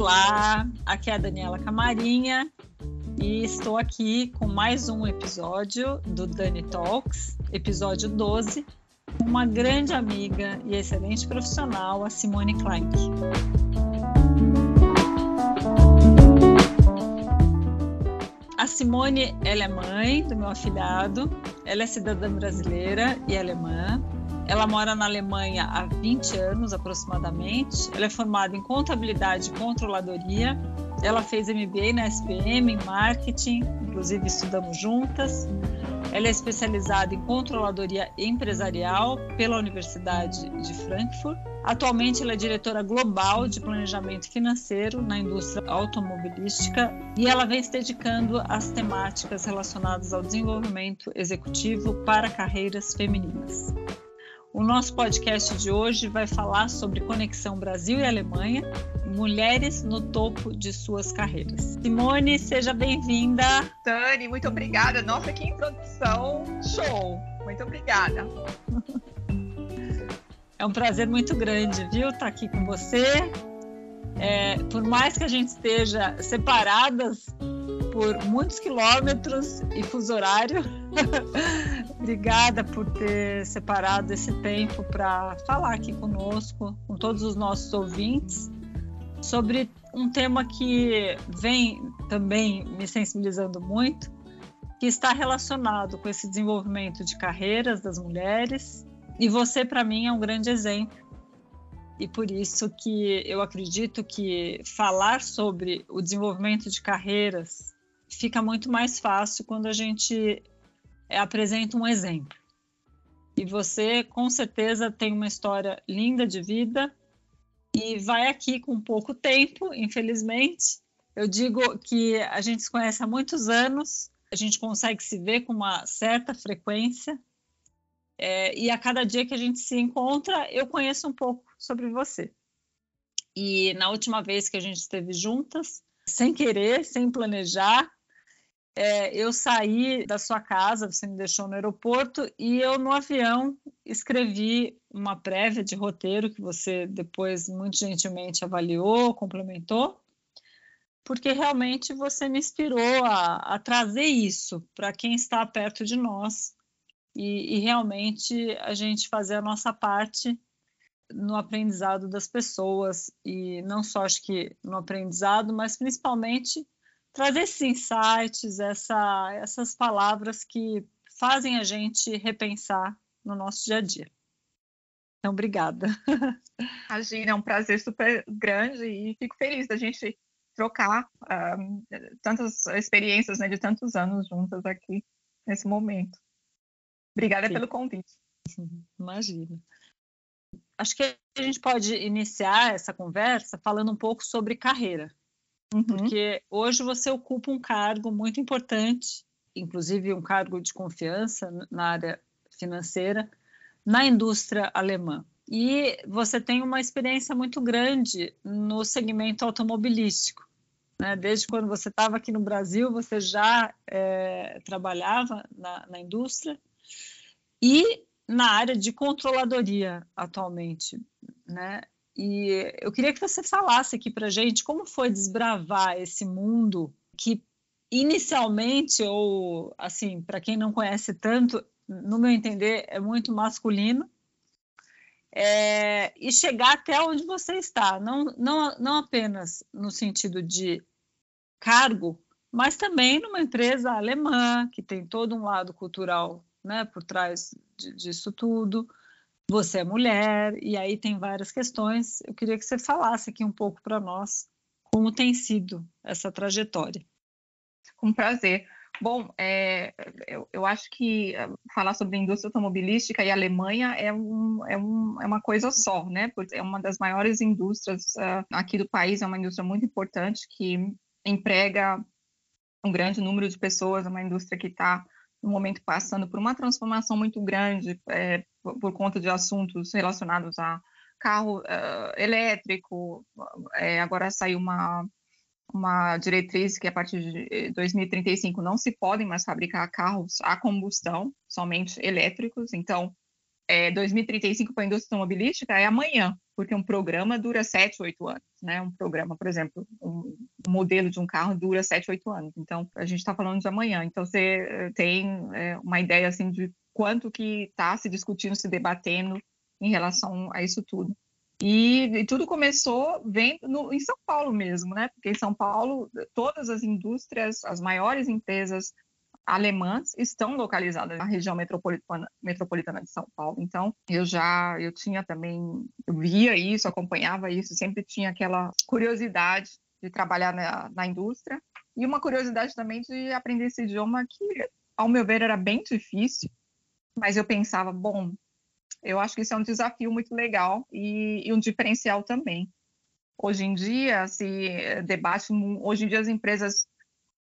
Olá, aqui é a Daniela Camarinha e estou aqui com mais um episódio do Dani Talks, episódio 12, com uma grande amiga e excelente profissional, a Simone Klein. A Simone, ela é mãe do meu afilhado, ela é cidadã brasileira e alemã, ela mora na Alemanha há 20 anos aproximadamente. Ela é formada em contabilidade e controladoria. Ela fez MBA na SPM em marketing, inclusive estudamos juntas. Ela é especializada em controladoria empresarial pela Universidade de Frankfurt. Atualmente, ela é diretora global de planejamento financeiro na indústria automobilística e ela vem se dedicando às temáticas relacionadas ao desenvolvimento executivo para carreiras femininas. O nosso podcast de hoje vai falar sobre conexão Brasil e Alemanha, mulheres no topo de suas carreiras. Simone, seja bem-vinda. Tani, muito obrigada. Nossa, que introdução show. Muito obrigada. É um prazer muito grande, viu, estar aqui com você. É, por mais que a gente esteja separadas por muitos quilômetros e fuso horário, Obrigada por ter separado esse tempo para falar aqui conosco, com todos os nossos ouvintes, sobre um tema que vem também me sensibilizando muito, que está relacionado com esse desenvolvimento de carreiras das mulheres. E você, para mim, é um grande exemplo. E por isso que eu acredito que falar sobre o desenvolvimento de carreiras fica muito mais fácil quando a gente é, apresenta um exemplo. E você, com certeza, tem uma história linda de vida e vai aqui com pouco tempo, infelizmente. Eu digo que a gente se conhece há muitos anos, a gente consegue se ver com uma certa frequência, é, e a cada dia que a gente se encontra, eu conheço um pouco sobre você. E na última vez que a gente esteve juntas, sem querer, sem planejar, é, eu saí da sua casa, você me deixou no aeroporto, e eu no avião escrevi uma prévia de roteiro que você depois muito gentilmente avaliou, complementou, porque realmente você me inspirou a, a trazer isso para quem está perto de nós e, e realmente a gente fazer a nossa parte no aprendizado das pessoas e não só acho que no aprendizado, mas principalmente trazer esses insights, essa, essas palavras que fazem a gente repensar no nosso dia a dia. Então, obrigada. Imagina, é um prazer super grande e fico feliz da gente trocar um, tantas experiências né, de tantos anos juntas aqui nesse momento. Obrigada Sim. pelo convite. Imagina. Acho que a gente pode iniciar essa conversa falando um pouco sobre carreira. Uhum. Porque hoje você ocupa um cargo muito importante, inclusive um cargo de confiança na área financeira, na indústria alemã. E você tem uma experiência muito grande no segmento automobilístico. Né? Desde quando você estava aqui no Brasil, você já é, trabalhava na, na indústria e na área de controladoria atualmente. Né? E eu queria que você falasse aqui para gente como foi desbravar esse mundo que inicialmente, ou assim, para quem não conhece tanto, no meu entender, é muito masculino, é, e chegar até onde você está, não, não, não apenas no sentido de cargo, mas também numa empresa alemã, que tem todo um lado cultural né, por trás disso tudo, você é mulher, e aí tem várias questões. Eu queria que você falasse aqui um pouco para nós como tem sido essa trajetória. Com prazer. Bom, é, eu, eu, acho que eh, falar sobre a indústria automobilística e Alemanha é, um, é, um, é uma coisa só, né? Porque é uma das maiores indústrias uh, aqui do país, é uma indústria muito importante que emprega um grande número de pessoas, é uma indústria que está no momento passando por uma transformação muito grande é, por, conta de assuntos relacionados a carro uh, elétrico. É, agora saiu uma, uma diretriz que a partir de 2035 não se podem mais fabricar carros a combustão, somente elétricos. Então, é, 2035 para a indústria automobilística é amanhã, porque um programa dura 7, 8 anos, né? Um programa, por exemplo, um modelo de um carro dura 7, 8 anos. Então, a gente está falando de amanhã. Então, você eh, tem é, uma ideia, assim, de quanto que está se discutindo, se debatendo em relação a isso tudo. E, e tudo começou vem no, em São Paulo mesmo, né? Porque em São Paulo, todas as indústrias, as maiores empresas alemãs estão localizadas na região metropolitana, metropolitana de São Paulo. Então, eu já eu tinha também, eu via isso, acompanhava isso, sempre tinha aquela curiosidade de trabalhar na, na indústria e uma curiosidade também de aprender esse idioma que, ao meu ver, era bem difícil. Mas eu pensava, bom, eu acho que isso é um desafio muito legal e, e um diferencial também. Hoje em dia se debate, hoje em dia as empresas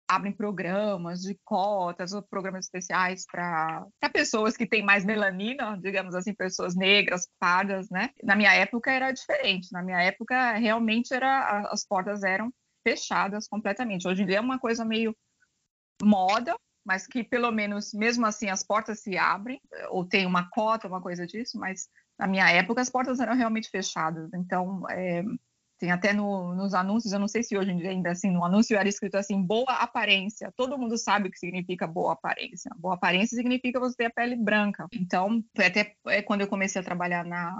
abrem programas de cotas ou programas especiais para pessoas que têm mais melanina, digamos assim, pessoas negras, pardas, né? Na minha época era diferente. Na minha época realmente era as portas eram fechadas completamente. Hoje em dia é uma coisa meio moda, mas que pelo menos, mesmo assim, as portas se abrem, ou tem uma cota, uma coisa disso, mas na minha época as portas eram realmente fechadas. Então, é, tem até no, nos anúncios, eu não sei se hoje ainda assim, no anúncio era escrito assim, boa aparência. Todo mundo sabe o que significa boa aparência. Boa aparência significa você ter a pele branca. Então, até é, quando eu comecei a trabalhar na...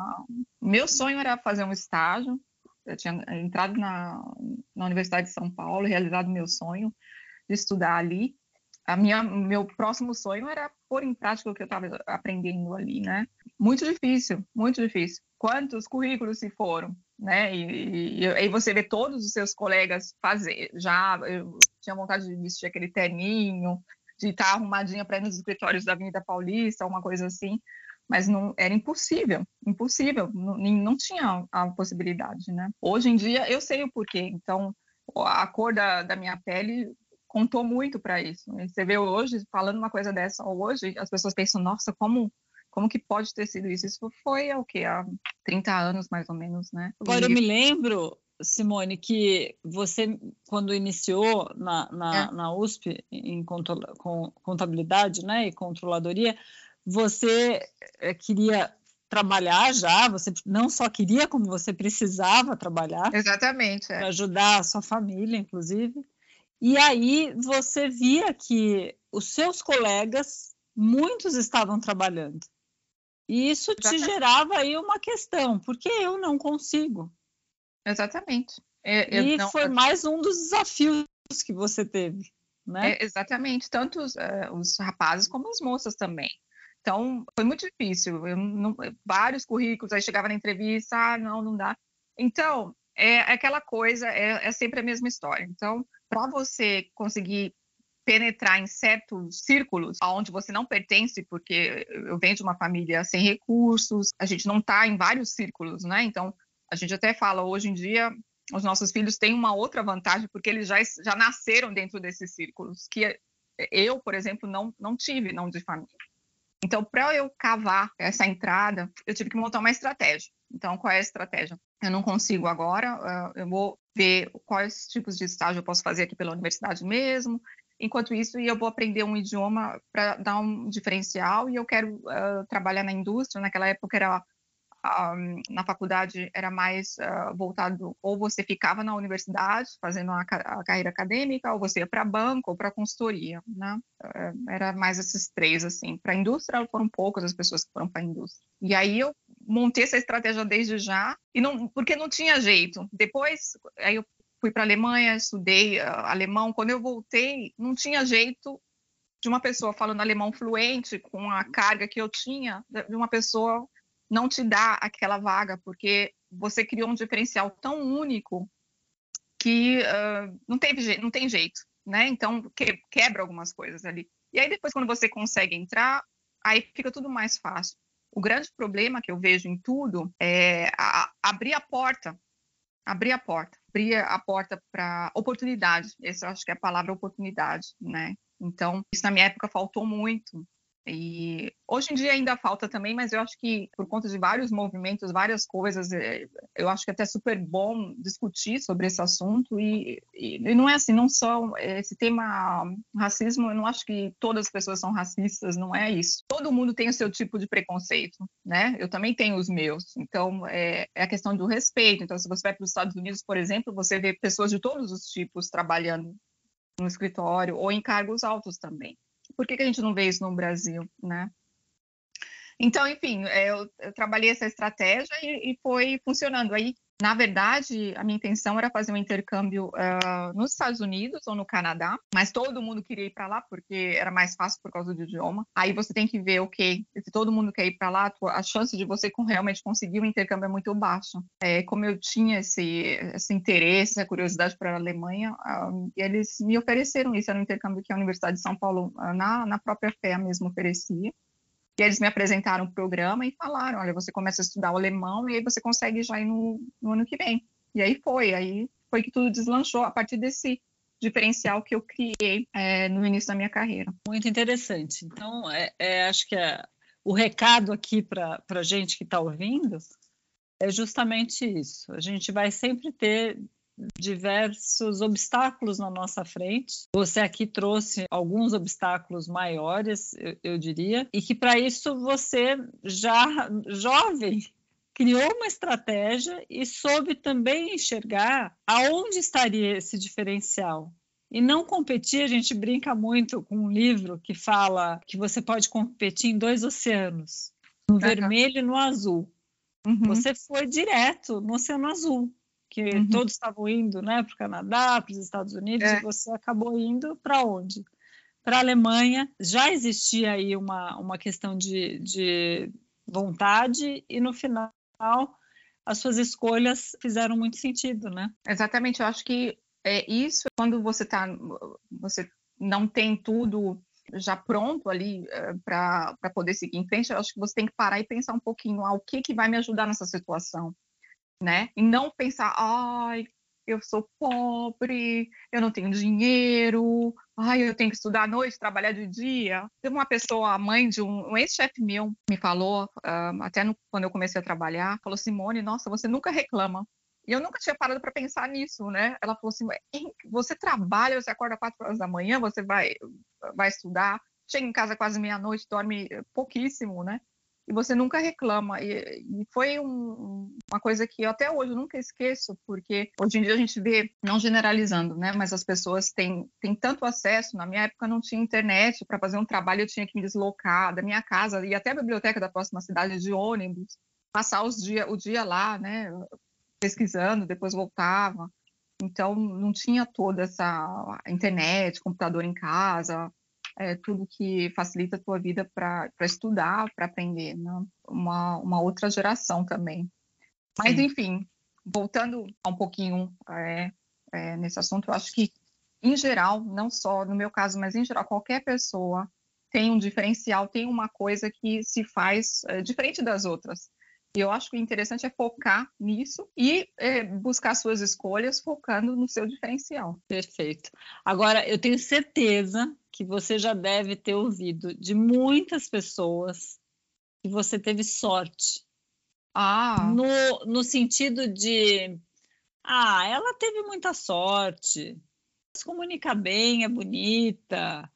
Meu sonho era fazer um estágio. Eu tinha entrado na, na Universidade de São Paulo, realizado meu sonho de estudar ali a minha, meu próximo sonho era pôr em prática o que eu estava aprendendo ali, né? Muito difícil, muito difícil. Quantos currículos se foram, né? E, aí você vê todos os seus colegas fazer. Já eu tinha vontade de vestir aquele terninho, de estar arrumadinha para ir nos escritórios da Avenida Paulista, uma coisa assim. Mas não era impossível, impossível. Não, não tinha a possibilidade, né? Hoje em dia eu sei o porquê. Então a cor da, da minha pele contou muito para isso. Você vê hoje, falando uma coisa dessa hoje, as pessoas pensam, nossa, como como que pode ter sido isso? Isso foi o quê? Há 30 anos, mais ou menos, né? Agora, e... eu me lembro, Simone, que você, quando iniciou na, na, é. na USP, em contabilidade né, e controladoria, você eh, queria trabalhar já, você não só queria, como você precisava trabalhar. Exatamente. É. Para ajudar a sua família, inclusive. E aí você via que os seus colegas, muitos estavam trabalhando. E isso te Exatamente. gerava aí uma questão, porque eu não consigo. Exatamente. Eu, eu e não... foi mais um dos desafios que você teve, né? É, exatamente, tanto os, uh, os, rapazes como as moças também. Então, foi muito difícil. Eu não, vários currículos, aí chegava na entrevista, ah, não, não dá. Então, é aquela coisa, é, é sempre a mesma história. Então, para você conseguir penetrar em certos círculos aonde você não pertence, porque eu venho de uma família sem recursos, a gente não está em vários círculos, né? Então, a gente até fala hoje em dia os nossos filhos têm uma outra vantagem porque eles já, já nasceram dentro desses círculos que eu, por exemplo, não não tive, não de família. Então, para eu cavar essa entrada, eu tive que montar uma estratégia. Então, qual é a estratégia? Eu não consigo agora, eu vou ver quais tipos de estágio eu posso fazer aqui pela universidade mesmo. Enquanto isso, eu vou aprender um idioma para dar um diferencial e eu quero uh, trabalhar na indústria. Naquela época era um, na faculdade era mais uh, voltado ou você ficava na universidade fazendo a, a carreira acadêmica ou você ia para banco ou para consultoria, né? Uh, era mais esses três assim. Para a indústria foram poucas as pessoas que foram para a indústria. E aí eu montei essa estratégia desde já e não porque não tinha jeito. Depois aí eu fui para a Alemanha, estudei uh, alemão. Quando eu voltei, não tinha jeito de uma pessoa falando alemão fluente com a carga que eu tinha de uma pessoa não te dá aquela vaga, porque você criou um diferencial tão único que uh, não, teve, não tem jeito, né? Então, que, quebra algumas coisas ali. E aí, depois, quando você consegue entrar, aí fica tudo mais fácil. O grande problema que eu vejo em tudo é a, abrir a porta, abrir a porta, abrir a porta para oportunidade. Essa eu acho que é a palavra oportunidade, né? Então, isso na minha época faltou muito. E hoje em dia ainda falta também, mas eu acho que por conta de vários movimentos, várias coisas, é, eu acho que é até super bom discutir sobre esse assunto. E, e, não é assim, não só esse tema racismo, eu não acho que todas as pessoas são racistas, não é isso. Todo mundo tem o seu tipo de preconceito, né? Eu também tenho os meus. Então, é, é a questão do respeito. Então, se você vai para os Estados Unidos, por exemplo, você vê pessoas de todos os tipos trabalhando no escritório ou em cargos altos também. Por que, que a gente não vê isso no Brasil, né? Então, enfim, é, eu, eu trabalhei essa estratégia e, e, foi funcionando. Aí, na verdade, a minha intenção era fazer um intercâmbio uh, nos Estados Unidos ou no Canadá, mas todo mundo queria ir para lá porque era mais fácil por causa do idioma. Aí você tem que ver, ok, se todo mundo quer ir para lá, a chance de você realmente conseguir um intercâmbio é muito baixa. É, como eu tinha esse, esse interesse, essa curiosidade para a Alemanha, uh, eles me ofereceram isso. Era um intercâmbio que a Universidade de São Paulo, uh, na, na própria FEA mesmo, oferecia. E eles me apresentaram o programa e falaram: olha, você começa a estudar o alemão e aí você consegue já ir no, no ano que vem. E aí foi, aí foi que tudo deslanchou a partir desse diferencial que eu criei é, no início da minha carreira. Muito interessante. Então, é, é, acho que é, o recado aqui para a gente que está ouvindo é justamente isso. A gente vai sempre ter diversos obstáculos na nossa frente. Você aqui trouxe alguns obstáculos maiores, eu, eu diria, e que para isso você já jovem criou uma estratégia e soube também enxergar aonde estaria esse diferencial. E não competir, a gente brinca muito com um livro que fala que você pode competir em dois oceanos, no uhum. vermelho e no azul. Uhum. Você foi direto no Oceano Azul que uhum. todos estavam indo né, para o Canadá, para os Estados Unidos, é. e você acabou indo para onde? Para a Alemanha. Já existia aí uma, uma questão de, de vontade, e no final as suas escolhas fizeram muito sentido, né? Exatamente, eu acho que é isso quando você tá, você não tem tudo já pronto ali é, para poder seguir em frente, eu acho que você tem que parar e pensar um pouquinho ah, o que, que vai me ajudar nessa situação né? E não pensar, ai, eu sou pobre, eu não tenho dinheiro, ai, eu tenho que estudar à noite, trabalhar de dia. Teve uma pessoa, a mãe de um, um ex-chefe meu, me falou, uh, até no, quando eu comecei a trabalhar, falou, Simone, nossa, você nunca reclama. E eu nunca tinha parado para pensar nisso, né? Ela falou assim: você trabalha, você acorda quatro horas da manhã, você vai, vai estudar, chega em casa quase meia-noite, dorme pouquíssimo, né? E você nunca reclama. E, e foi um, uma coisa que eu até hoje nunca esqueço, porque hoje em dia a gente vê, não generalizando, né, mas as pessoas têm, têm tanto acesso. Na minha época não tinha internet, para fazer um trabalho eu tinha que me deslocar da minha casa e até a biblioteca da próxima cidade de ônibus, passar os dia, o dia lá, né, pesquisando, depois voltava. Então, não tinha toda essa internet, computador em casa, é, tudo que facilita a tua vida para estudar, para aprender, né? uma, uma outra geração também. Mas, Sim. enfim, voltando um pouquinho é, é, nesse assunto, eu acho que, em geral, não só no meu caso, mas em geral, qualquer pessoa tem um diferencial, tem uma coisa que se faz é, diferente das outras. E eu acho que o interessante é focar nisso e é, buscar suas escolhas focando no seu diferencial. Perfeito. Agora, eu tenho certeza que você já deve ter ouvido de muitas pessoas que você teve sorte. Ah. No, no sentido de, ah, ela teve muita sorte, se comunica bem, é bonita,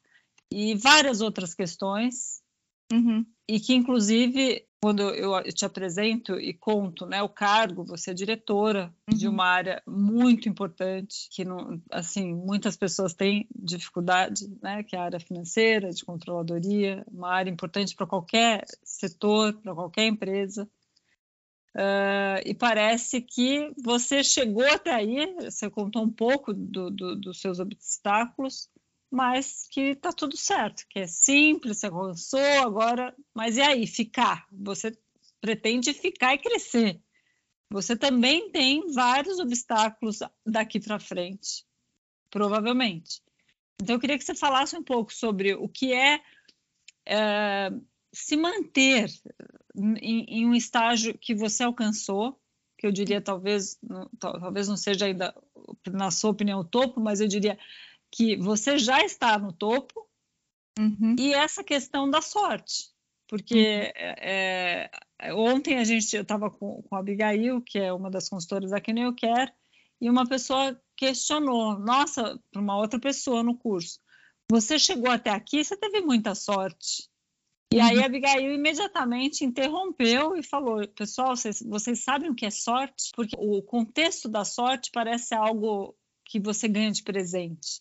e várias outras questões. Uhum. E que, inclusive, quando eu te apresento e conto né, o cargo, você é diretora uhum. de uma área muito importante, que não, assim, muitas pessoas têm dificuldade, né, que é a área financeira, de controladoria, uma área importante para qualquer setor, para qualquer empresa. Uh, e parece que você chegou até aí, você contou um pouco do, do, dos seus obstáculos, mas que está tudo certo, que é simples, você avançou agora, mas e aí, ficar? Você pretende ficar e crescer. Você também tem vários obstáculos daqui para frente, provavelmente. Então, eu queria que você falasse um pouco sobre o que é, é se manter em, em, um estágio que você alcançou, que eu diria talvez, talvez não seja ainda, na sua opinião, o topo, mas eu diria que você já está no topo, Uhum. E essa questão da sorte, porque uhum. é, ontem a gente, eu estava com, com a Abigail, que é uma das consultoras aqui no Eu Quero, e uma pessoa questionou, nossa, para uma outra pessoa no curso, você chegou até aqui, você teve muita sorte. E aí a uhum. Abigail imediatamente interrompeu e falou: Pessoal, vocês, vocês sabem o que é sorte? Porque o contexto da sorte parece algo que você ganha de presente.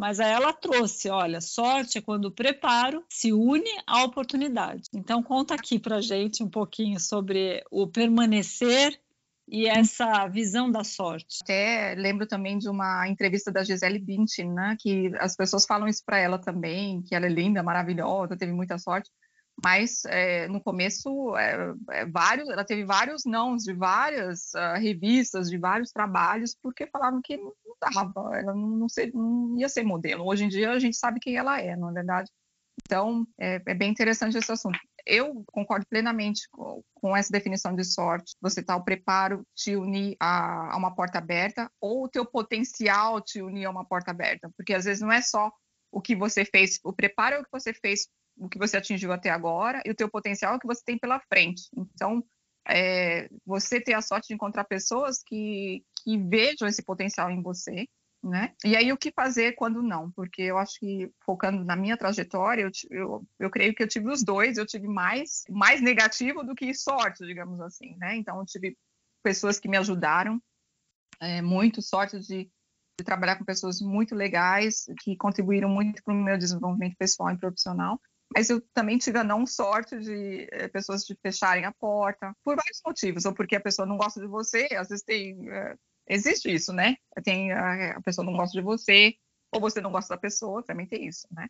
Mas aí ela trouxe, olha, sorte é quando o preparo se une à oportunidade. Então conta aqui para gente um pouquinho sobre o permanecer e essa visão da sorte. Até lembro também de uma entrevista da Gisele Bündchen, né, que as pessoas falam isso para ela também, que ela é linda, maravilhosa, teve muita sorte mas é, no começo é, é, vários, ela teve vários nãos de várias uh, revistas, de vários trabalhos, porque falavam que não dava, ela não, não, ser, não, ia ser modelo. Hoje em dia a gente sabe quem ela é, não é verdade? Então é, é bem interessante esse assunto. Eu concordo plenamente com, essa definição de sorte. Você está o preparo te unir a, a uma porta aberta ou o teu potencial te unir a uma porta aberta, porque às vezes não é só o que você fez, o preparo é que você fez o que você atingiu até agora e o teu potencial que você tem pela frente. Então, é, você ter a sorte de encontrar pessoas que, que vejam esse potencial em você, né? E aí o que fazer quando não? Porque eu acho que focando na minha trajetória, eu, eu, eu creio que eu tive os dois, eu tive mais mais negativo do que sorte, digamos assim, né? Então eu tive pessoas que me ajudaram é, muito, sorte de, de trabalhar com pessoas muito legais que contribuíram muito para o meu desenvolvimento pessoal e profissional mas eu também tive a não sorte de é, pessoas de fecharem a porta, por vários motivos, ou porque a pessoa não gosta de você, às vezes tem. É, existe isso, né? Tem a, a, pessoa não gosta de você, ou você não gosta da pessoa, também tem isso, né?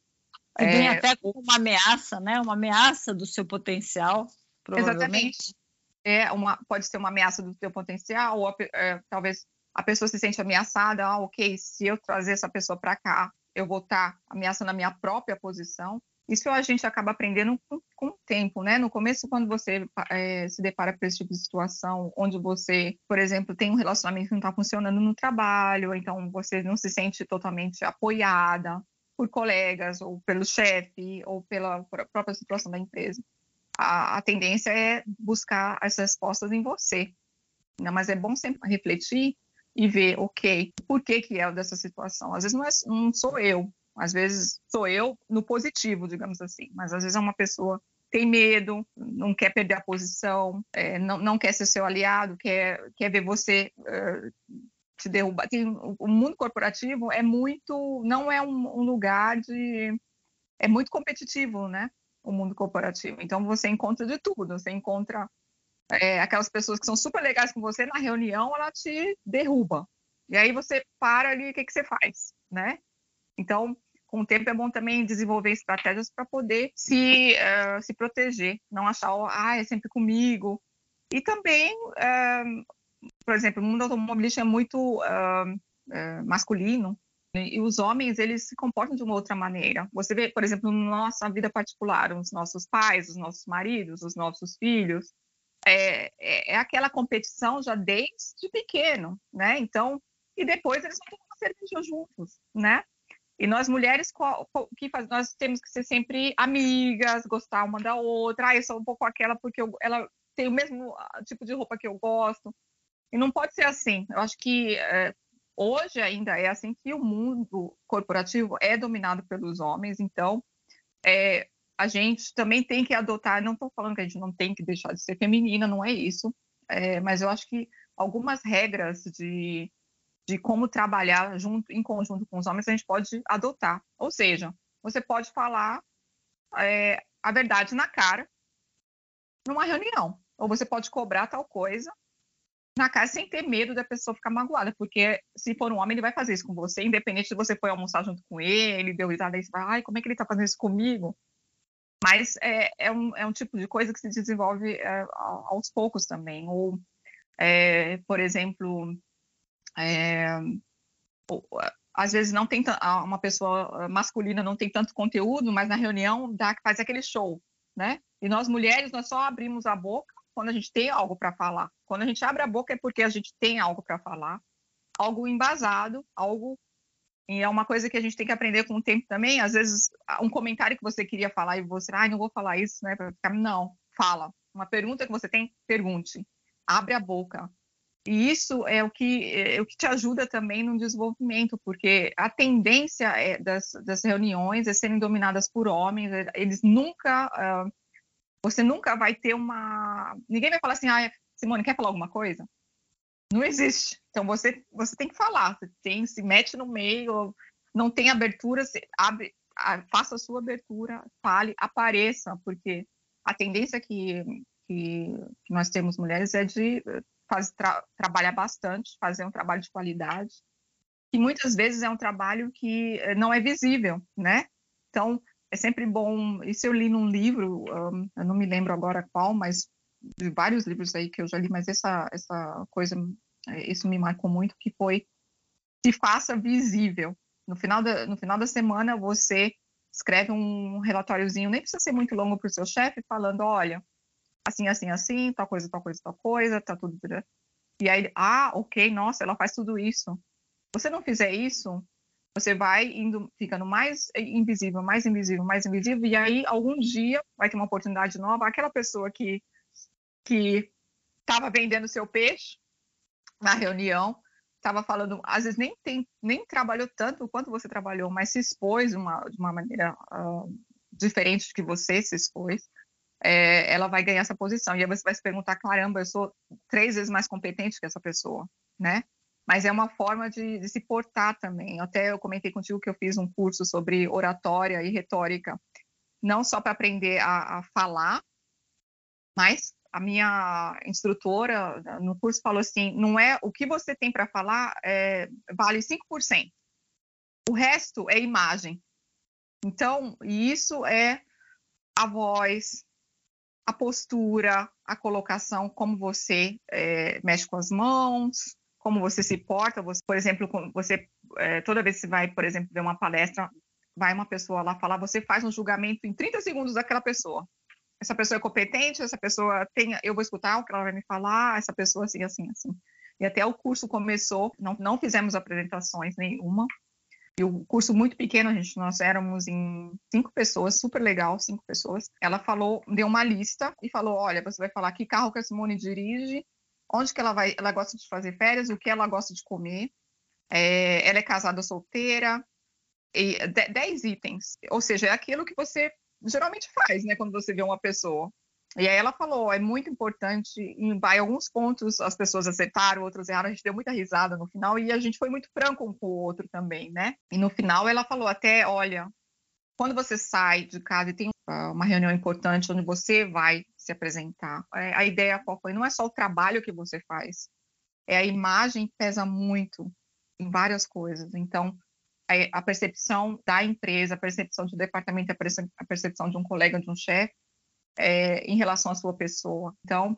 E vem é, até com uma ameaça, né? Uma ameaça do seu potencial, provavelmente. Exatamente. É uma, pode ser uma ameaça do seu potencial, ou é, talvez a pessoa se sente ameaçada, ah, ok, se eu trazer essa pessoa para cá, eu vou estar tá ameaçando a minha própria posição. Isso a gente acaba aprendendo com, o tempo, né? No começo, quando você é, se depara com esse tipo de situação, onde você, por exemplo, tem um relacionamento que não está funcionando no trabalho, então você não se sente totalmente apoiada por colegas, ou pelo chefe, ou pela própria situação da empresa. A, a tendência é buscar as respostas em você. Né? Mas é bom sempre refletir e ver, ok, por que que é dessa situação? Às vezes não, é, não sou eu, às vezes sou eu no positivo, digamos assim, mas às vezes é uma pessoa tem medo, não quer perder a posição, é, não, não quer ser seu aliado, quer, quer ver você uh, te derrubar. Tem, o mundo corporativo é muito, não é um, um, lugar de, é muito competitivo, né? O mundo corporativo. Então você encontra de tudo, você encontra é, aquelas pessoas que são super legais com você na reunião, ela te derruba. E aí você para ali, o que, que você faz, né? Então com o tempo é bom também desenvolver estratégias para poder se, uh, se proteger, não achar, ah, é sempre comigo. E também, uh, por exemplo, o mundo automobilístico é muito uh, masculino, né? e os homens, eles se comportam de uma outra maneira. Você vê, por exemplo, na nossa vida particular, os nossos pais, os nossos maridos, os nossos filhos, é, é, é aquela competição já desde pequeno, né? Então, e depois eles vão tomar cerveja juntos, né? E nós mulheres, o que faz? Nós temos que ser sempre amigas, gostar uma da outra. Ah, eu sou um pouco aquela porque eu, ela tem o mesmo ah, tipo de roupa que eu gosto. E não pode ser assim. Eu acho que é, hoje ainda é assim que o mundo corporativo é dominado pelos homens. Então, é, a gente também tem que adotar. Não estou falando que a gente não tem que deixar de ser feminina, não é isso. É, mas eu acho que algumas regras de de como trabalhar junto, em conjunto com os homens, a gente pode adotar. Ou seja, você pode falar é, a verdade na cara numa reunião. Ou você pode cobrar tal coisa na cara sem ter medo da pessoa ficar magoada, porque se for um homem, ele vai fazer isso com você, independente se você foi almoçar junto com ele, deu risada e você vai, ai, como é que ele tá fazendo isso comigo? Mas é, é, um, é um tipo de coisa que se desenvolve é, aos poucos também. Ou, é, por exemplo, é, às vezes não tem uma pessoa masculina não tem tanto conteúdo, mas na reunião dá, faz aquele show, né? E nós mulheres nós só abrimos a boca quando a gente tem algo para falar. Quando a gente abre a boca é porque a gente tem algo para falar, algo embasado, algo E é uma coisa que a gente tem que aprender com o tempo também. Às vezes, um comentário que você queria falar e você, ai, ah, não vou falar isso, né? Não, fala. Uma pergunta que você tem, pergunte. Abre a boca. E isso é o que, é o que te ajuda também no desenvolvimento, porque a tendência é das, das reuniões é serem dominadas por homens, é, eles nunca. Uh, você nunca vai ter uma. Ninguém vai falar assim, ah, Simone, quer falar alguma coisa? Não existe. Então você, você tem que falar, você tem, se mete no meio, não tem abertura, abre, faça a sua abertura, fale, apareça, porque a tendência que, que, que nós temos mulheres é de faz, tra, trabalhar bastante, fazer um trabalho de qualidade, que muitas vezes é um trabalho que eh, não é visível, né? Então, é sempre bom. Isso eu li num livro, um, eu não me lembro agora qual, mas de vários livros aí que eu já li, mas essa, essa coisa, eh, isso me marcou muito, que foi se faça visível. No final da, no final da semana, você escreve um relatóriozinho, nem precisa ser muito longo para o seu chefe, falando, olha, assim, assim, assim, tal coisa, tal coisa, tal coisa, tá tudo. E aí, ah, ok, nossa, ela faz tudo isso. Você não fizer isso, você vai indo, ficando mais invisível, mais invisível, mais invisível, e aí algum dia vai ter uma oportunidade nova. Aquela pessoa que que estava vendendo seu peixe na reunião, estava falando, às vezes nem tem, nem trabalhou tanto quanto você trabalhou, mas se expôs uma, de uma maneira uh, diferente do que você se expôs é, ela vai ganhar essa posição. E aí você vai se perguntar, caramba, eu sou três vezes mais competente que essa pessoa, né? Mas é uma forma de, de se portar também. Até eu comentei contigo que eu fiz um curso sobre oratória e retórica, não só para aprender a, a falar, mas a minha instrutora no curso falou assim: não é o que você tem para falar é, vale 5%. O resto é imagem. Então, isso é a voz, a postura, a colocação, como você é, mexe com as mãos, como você se porta. Você, por exemplo, você é, toda vez que você vai, por exemplo, ver uma palestra, vai uma pessoa lá falar, você faz um julgamento em 30 segundos daquela pessoa. Essa pessoa é competente, essa pessoa tem, eu vou escutar o que ela vai me falar, essa pessoa assim, assim, assim. E até o curso começou, não, não fizemos apresentações nenhuma, e o curso muito pequeno, a gente, nós éramos em cinco pessoas, super legal, cinco pessoas. Ela falou, deu uma lista e falou: olha, você vai falar que carro que a Simone dirige, onde que ela vai, ela gosta de fazer férias, o que ela gosta de comer, é, ela é casada solteira, e dez itens. Ou seja, é aquilo que você geralmente faz, né, quando você vê uma pessoa. E aí ela falou, é muito importante, em, em alguns pontos as pessoas acertaram, outros erraram, a gente deu muita risada no final e a gente foi muito franco um com o outro também, né? E no final ela falou até, olha, quando você sai de casa e tem uma reunião importante onde você vai se apresentar, é, a ideia qual foi? Não é só o trabalho que você faz, é a imagem que pesa muito em várias coisas. Então, a percepção da empresa, a percepção do departamento, a percepção de um colega, de um chefe, é, em relação à sua pessoa. Então,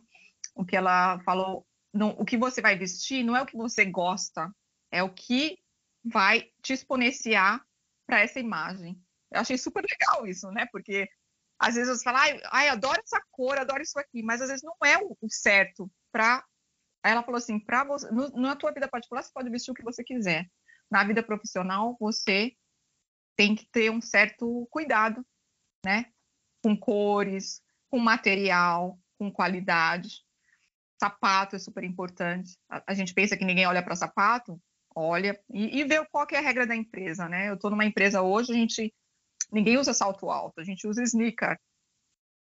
o que ela falou, não, o que você vai vestir não é o que você gosta, é o que vai te exponenciar para essa imagem. Eu achei super legal isso, né? Porque às vezes você fala, ai, ai adoro essa cor, adoro isso aqui, mas às vezes não é o, certo para. Ela falou assim, para você, no, na tua vida particular você pode vestir o que você quiser. Na vida profissional você tem que ter um certo cuidado, né? Com cores, com material, com qualidade. Sapato é super importante. A, a gente pensa que ninguém olha para sapato, olha e, e, vê qual é a regra da empresa, né? Eu estou numa empresa hoje, a gente ninguém usa salto alto, a gente usa sneaker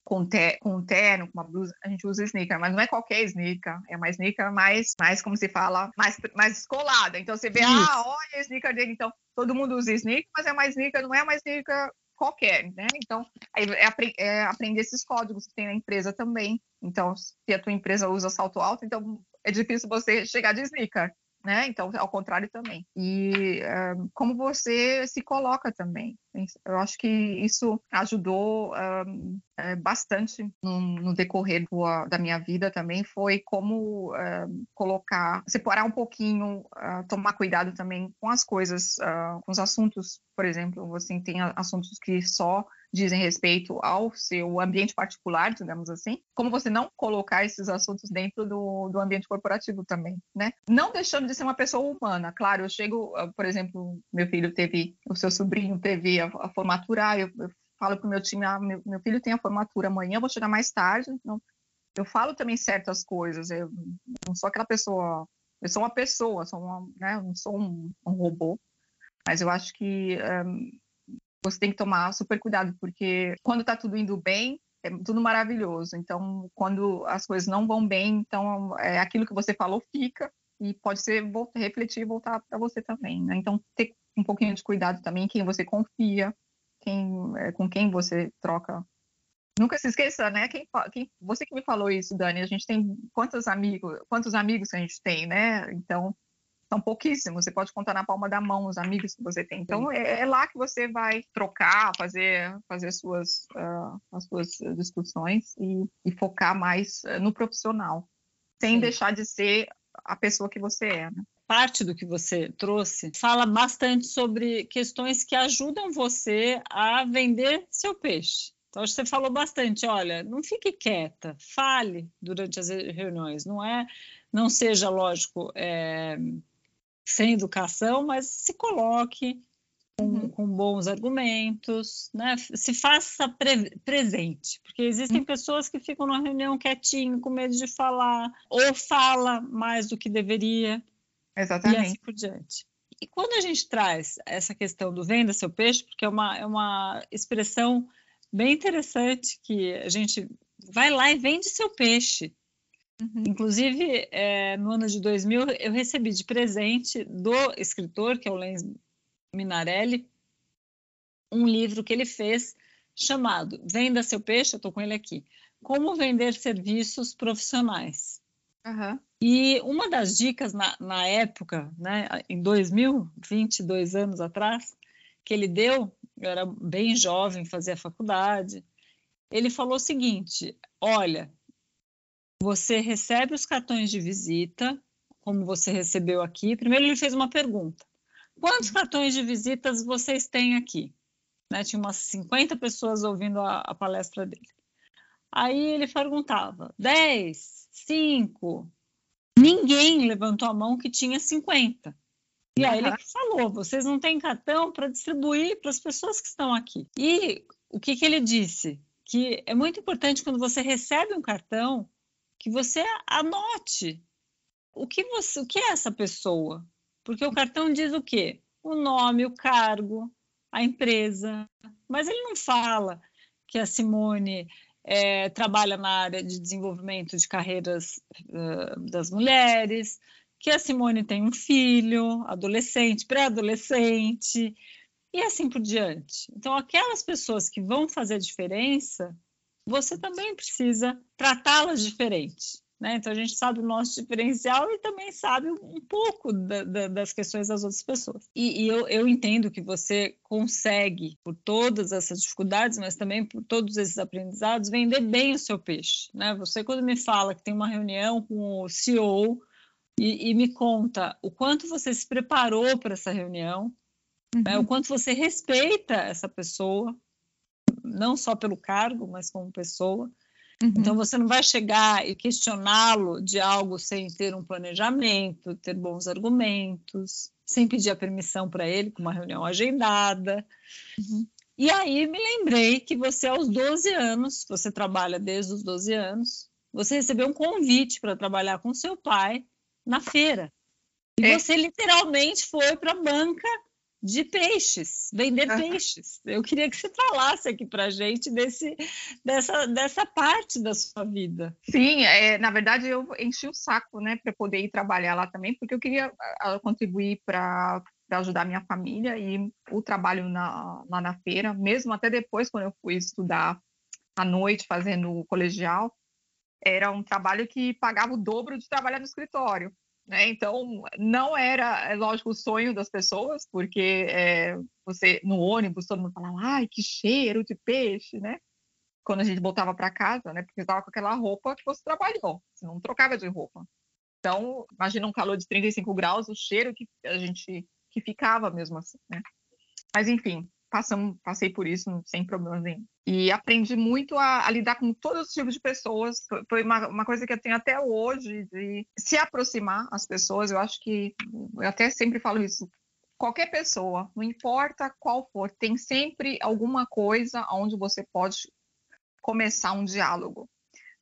com, te, com um terno, com uma blusa, a gente usa sneaker, mas não é qualquer sneaker, é uma sneaker mais, mais como se fala, mais, mais descolada. Então você vê, Isso. ah, olha a sneaker dele, então todo mundo usa sneaker, mas é uma sneaker, não é uma sneaker qualquer, né? Então, é, é, aprender esses códigos que tem na empresa também. Então, se a tua empresa usa salto alto, então é difícil você chegar de sneaker, né? Então, ao contrário também. E eh, como você se coloca também. Eu acho que isso ajudou um, é, eh, bastante no, no decorrer do, da minha vida também. Foi como uh, colocar, separar um pouquinho, uh, tomar cuidado também com as coisas, uh, com os assuntos, por exemplo. Você tem assuntos que só dizem respeito ao seu ambiente particular, digamos assim, como você não colocar esses assuntos dentro do, do ambiente corporativo também, né? Não deixando de ser uma pessoa humana. Claro, eu chego, ah, por exemplo, meu filho teve, o seu sobrinho teve a, a formatura, eu, eu falo para o meu time, ah, meu, meu, filho tem a formatura amanhã, eu vou chegar mais tarde, então eu falo também certas coisas, eu não sou aquela pessoa, eu sou uma pessoa, sou uma, né, não sou um, um robô, mas eu acho que um, você tem que tomar super cuidado, porque quando está tudo indo bem, é tudo maravilhoso. Então, quando as coisas não vão bem, então é aquilo que você falou fica e pode ser voltar, refletir e voltar para você também. Né? Então, ter um pouquinho de cuidado também, quem você confia, quem, é, com quem você troca. Nunca se esqueça, né? Quem, quem, você que me falou isso, Dani. A gente tem quantos amigos, quantos amigos a gente tem, né? Então, são pouquíssimos, você pode contar na palma da mão os amigos que você tem. Então é, é, lá que você vai trocar, fazer, fazer suas, uh, as suas discussões e, e focar mais uh, no profissional, sem Sim. deixar de ser a pessoa que você é. Né? Parte do que você trouxe fala bastante sobre questões que ajudam você a vender seu peixe. Então, você falou bastante, olha, não fique quieta, fale durante as reuniões, não é, não seja, lógico, é, sem educação, mas se coloque com, uhum. com bons argumentos, né? se faça pre presente, porque existem uhum. pessoas que ficam numa reunião quietinho, com medo de falar, ou fala mais do que deveria, Exatamente. e assim por diante. E quando a gente traz essa questão do venda seu peixe, porque é uma, é uma expressão bem interessante que a gente vai lá e vende seu peixe. Uhum. Inclusive, é, no ano de 2000, eu recebi de presente do escritor, que é o Lenz Minarelli, um livro que ele fez chamado Venda Seu Peixe, eu estou com ele aqui, Como Vender Serviços Profissionais. Uhum. E uma das dicas na, na época, né, em 2000, 22 anos atrás, que ele deu, eu era bem jovem, fazia faculdade, ele falou o seguinte: olha, você recebe os cartões de visita, como você recebeu aqui. Primeiro, ele fez uma pergunta: quantos cartões de visitas vocês têm aqui? Né, tinha umas 50 pessoas ouvindo a, a palestra dele. Aí ele perguntava: 10, 5. Ninguém levantou a mão que tinha 50. E aí ele falou: vocês não têm cartão para distribuir para as pessoas que estão aqui. E o que, que ele disse? Que é muito importante quando você recebe um cartão, que você anote o que você, o que é essa pessoa, porque o cartão diz o quê? O nome, o cargo, a empresa, mas ele não fala que a Simone é, trabalha na área de desenvolvimento de carreiras uh, das mulheres, que a Simone tem um filho, adolescente, pré-adolescente, e assim por diante. Então, aquelas pessoas que vão fazer a diferença, você também precisa tratá-las diferente. Né? Então, a gente sabe o nosso diferencial e também sabe um pouco da, da, das questões das outras pessoas. E, e eu, eu, entendo que você consegue, por todas essas dificuldades, mas também por todos esses aprendizados, vender bem o seu peixe. Né? Você, quando me fala que tem uma reunião com o CEO e, e me conta o quanto você se preparou para essa reunião, uhum. né? o quanto você respeita essa pessoa, não só pelo cargo, mas como pessoa. Uhum. Então, você não vai chegar e questioná-lo de algo sem ter um planejamento, ter bons argumentos, sem pedir a permissão para ele, com uma reunião agendada. Uhum. E aí me lembrei que você, aos 12 anos, você trabalha desde os 12 anos, você recebeu um convite para trabalhar com seu pai na feira. E é. você literalmente foi para a banca de peixes, vender ah. peixes. Eu queria que você falasse aqui para a gente desse, dessa, dessa parte da sua vida. Sim, é, na verdade eu enchi o saco, né, para poder ir trabalhar lá também, porque eu queria contribuir para ajudar minha família e o trabalho na, lá na feira, mesmo até depois, quando eu fui estudar à noite, fazendo colegial, era um trabalho que pagava o dobro de trabalhar no escritório. Né? Então, não era, é lógico, o sonho das pessoas, porque é, você, no ônibus, todo mundo falava, ai, que cheiro de peixe, né? Quando a gente voltava para casa, né? Porque estava com aquela roupa que você trabalhou, você não trocava de roupa. Então, imagina um calor de 35 graus, o cheiro que a gente que ficava mesmo assim, né? Mas, enfim, passei por isso sem problema nenhum. E aprendi muito a, a, lidar com todos os tipos de pessoas. Foi uma, uma, coisa que eu tenho até hoje, de se aproximar às pessoas. Eu acho que, eu até sempre falo isso, qualquer pessoa, não importa qual for, tem sempre alguma coisa onde você pode começar um diálogo.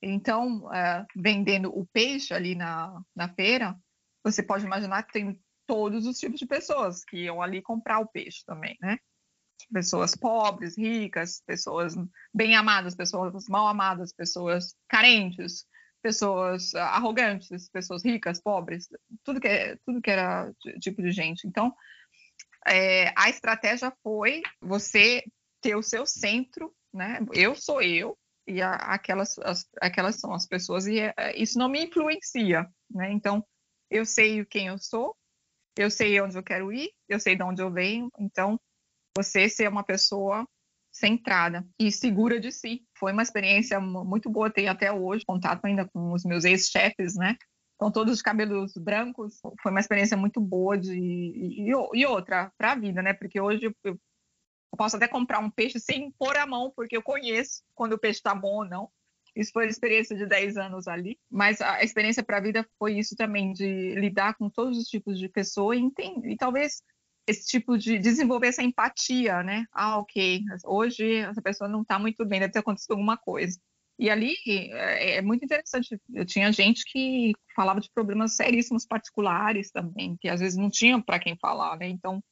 Então, é, vendendo o peixe ali na, na feira, você pode imaginar que tem todos os tipos de pessoas que iam ali comprar o peixe também, né? Pessoas pobres, ricas, pessoas bem amadas, pessoas mal amadas, pessoas carentes, pessoas arrogantes, pessoas ricas, pobres, tudo que, é, tudo que era tipo de gente. Então, é, a estratégia foi você ter o seu centro, né? Eu sou eu e a, aquelas, as, aquelas são as pessoas e é, isso não me influencia, né? Então, eu sei quem eu sou, eu sei onde eu quero ir, eu sei de onde eu venho, então você ser uma pessoa centrada e segura de si. Foi uma experiência muito boa, tenho até hoje contato ainda com os meus ex-chefes, né? Estão todos de cabelos brancos. Foi uma experiência muito boa de e, e outra para a vida, né? Porque hoje eu, posso até comprar um peixe sem pôr a mão, porque eu conheço quando o peixe está bom ou não. Isso foi a experiência de 10 anos ali, mas a experiência para a vida foi isso também, de lidar com todos os tipos de pessoa e, entender, e talvez esse tipo de desenvolver essa empatia, né? Ah, ok, hoje essa pessoa não está muito bem, deve ter acontecido alguma coisa. E ali é, é, muito interessante. Eu tinha gente que falava de problemas seríssimos particulares também, que às vezes não tinha para quem falar, né? Então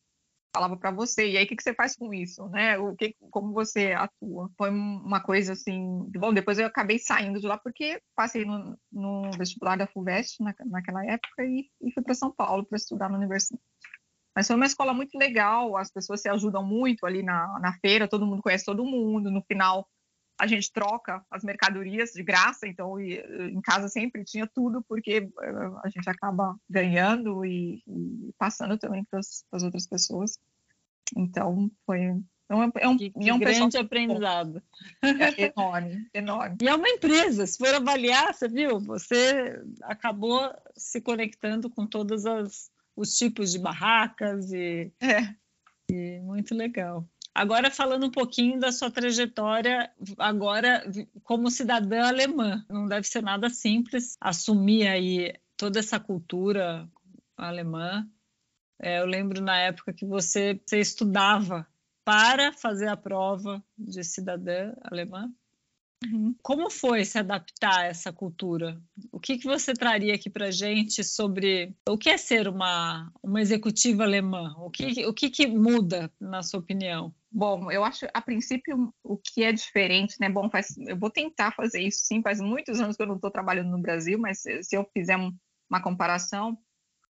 falava para você. E aí, o que, que você faz com isso, né? O que, como você atua? Foi uma coisa assim. Bom, depois eu acabei saindo de lá porque passei no, no vestibular da Fulvestre na, naquela época e, e fui para São Paulo para estudar na universidade. Mas foi uma escola muito legal, as pessoas se ajudam muito ali na, na feira, todo mundo conhece todo mundo. No final, a gente troca as mercadorias de graça, então em casa sempre tinha tudo, porque eh, a gente acaba ganhando e, e passando também para as outras pessoas. Então foi é um, é um, que, que é um grande aprendizado. É enorme, enorme. E é uma empresa, se for avaliar, você viu, você acabou se conectando com todos os tipos de barracas e, é. e muito legal. Agora falando um pouquinho da sua trajetória agora como cidadã alemã, não deve ser nada simples assumir aí toda essa cultura alemã. É, eu lembro na época que você, você estudava para fazer a prova de cidadã alemã. Uhum. Como foi se adaptar a essa cultura? O que, que você traria aqui para gente sobre o que é ser uma, uma executiva alemã? O que, o que, que muda, na sua opinião? Bom, eu acho, a princípio, o que é diferente, né? Bom, faz, eu vou tentar fazer isso, sim. Faz muitos anos que eu não estou trabalhando no Brasil, mas se eu fizer uma comparação,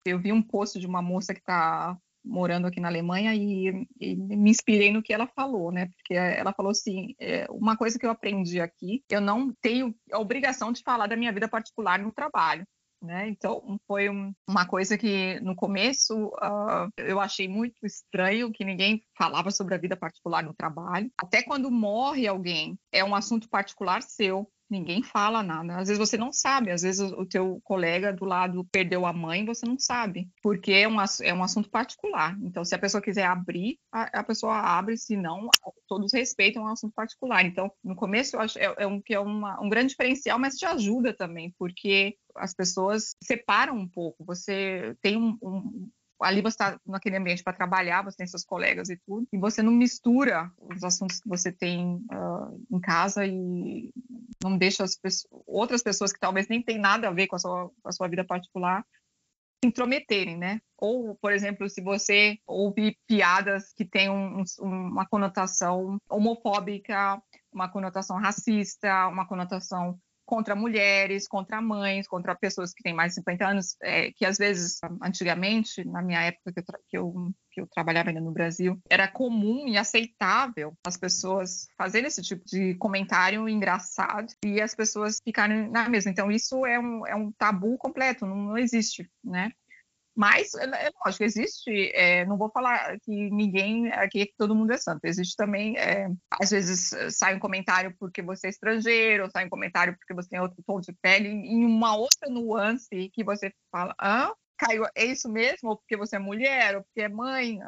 eu vi um post de uma moça que está morando aqui na Alemanha e, e, me inspirei no que ela falou, né? Porque ela falou assim, é, uma coisa que eu aprendi aqui, eu não tenho a obrigação de falar da minha vida particular no trabalho. Né? Então, foi um, uma coisa que no começo uh, eu achei muito estranho que ninguém falava sobre a vida particular no trabalho. Até quando morre alguém, é um assunto particular seu ninguém fala nada. Às vezes você não sabe, às vezes o teu colega do lado perdeu a mãe, você não sabe, porque é um, é um assunto particular. Então, se a pessoa quiser abrir, a, a pessoa abre, se não, todos respeitam, é um assunto particular. Então, no começo, eu acho é, é um, que é uma, um grande diferencial, mas te ajuda também, porque as pessoas separam um pouco. Você tem um, um ali você está naquele ambiente para trabalhar, você tem seus colegas e tudo, e você não mistura os assuntos que você tem uh, em casa e não deixa as pessoas, outras pessoas que talvez nem tem nada a ver com a sua, com a sua vida particular se intrometerem, né? Ou, por exemplo, se você ouvir piadas que têm um, uma conotação homofóbica, uma conotação racista, uma conotação contra mulheres, contra mães, contra pessoas que têm mais de 50 anos, é, que às vezes, antigamente, na minha época que eu, que eu, que eu trabalhava ainda no Brasil, era comum e aceitável as pessoas fazerem esse tipo de comentário engraçado e as pessoas ficarem na mesma. Então, isso é um, é um tabu completo, não, não existe, né? Mas, é, é lógico, existe, é, não vou falar que ninguém, aqui que todo mundo é santo, existe também, é, às vezes sai um comentário porque você é estrangeiro, sai um comentário porque você tem outro tom de pele, em uma outra nuance que você fala, ah, caiu, é isso mesmo? Ou porque você é mulher, ou porque é mãe,